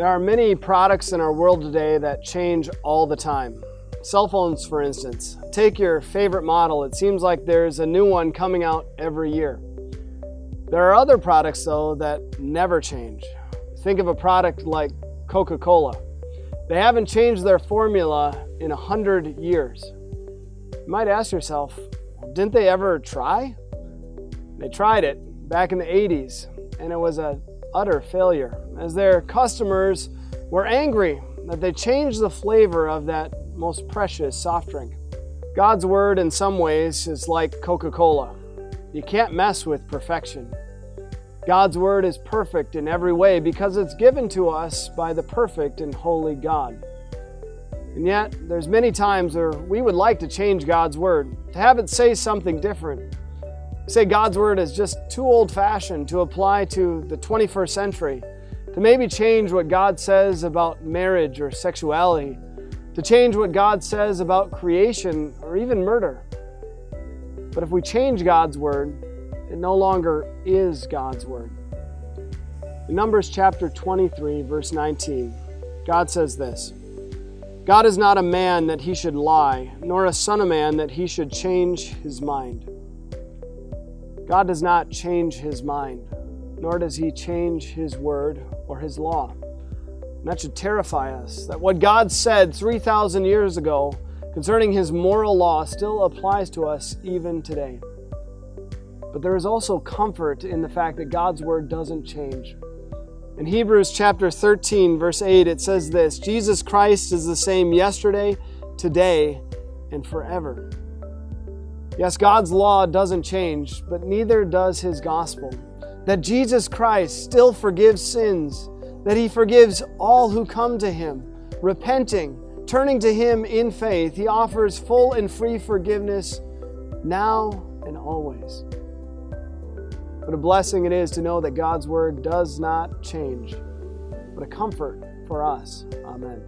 There are many products in our world today that change all the time. Cell phones, for instance. Take your favorite model, it seems like there's a new one coming out every year. There are other products, though, that never change. Think of a product like Coca Cola. They haven't changed their formula in a hundred years. You might ask yourself, didn't they ever try? They tried it back in the 80s, and it was an utter failure, as their customers were angry that they changed the flavor of that most precious soft drink. God's Word, in some ways, is like Coca Cola. You can't mess with perfection. God's Word is perfect in every way because it's given to us by the perfect and holy God. And yet, there's many times where we would like to change God's Word, to have it say something different. Say God's Word is just too old fashioned to apply to the 21st century, to maybe change what God says about marriage or sexuality, to change what God says about creation or even murder. But if we change God's Word, it no longer is God's Word. In Numbers chapter 23, verse 19, God says this God is not a man that he should lie, nor a son of man that he should change his mind. God does not change his mind, nor does he change his word or his law. And that should terrify us that what God said 3,000 years ago concerning his moral law still applies to us even today. But there is also comfort in the fact that God's word doesn't change. In Hebrews chapter 13, verse 8, it says this Jesus Christ is the same yesterday, today, and forever. Yes, God's law doesn't change, but neither does his gospel. That Jesus Christ still forgives sins, that he forgives all who come to him, repenting, turning to him in faith. He offers full and free forgiveness now and always. What a blessing it is to know that God's word does not change. What a comfort for us. Amen.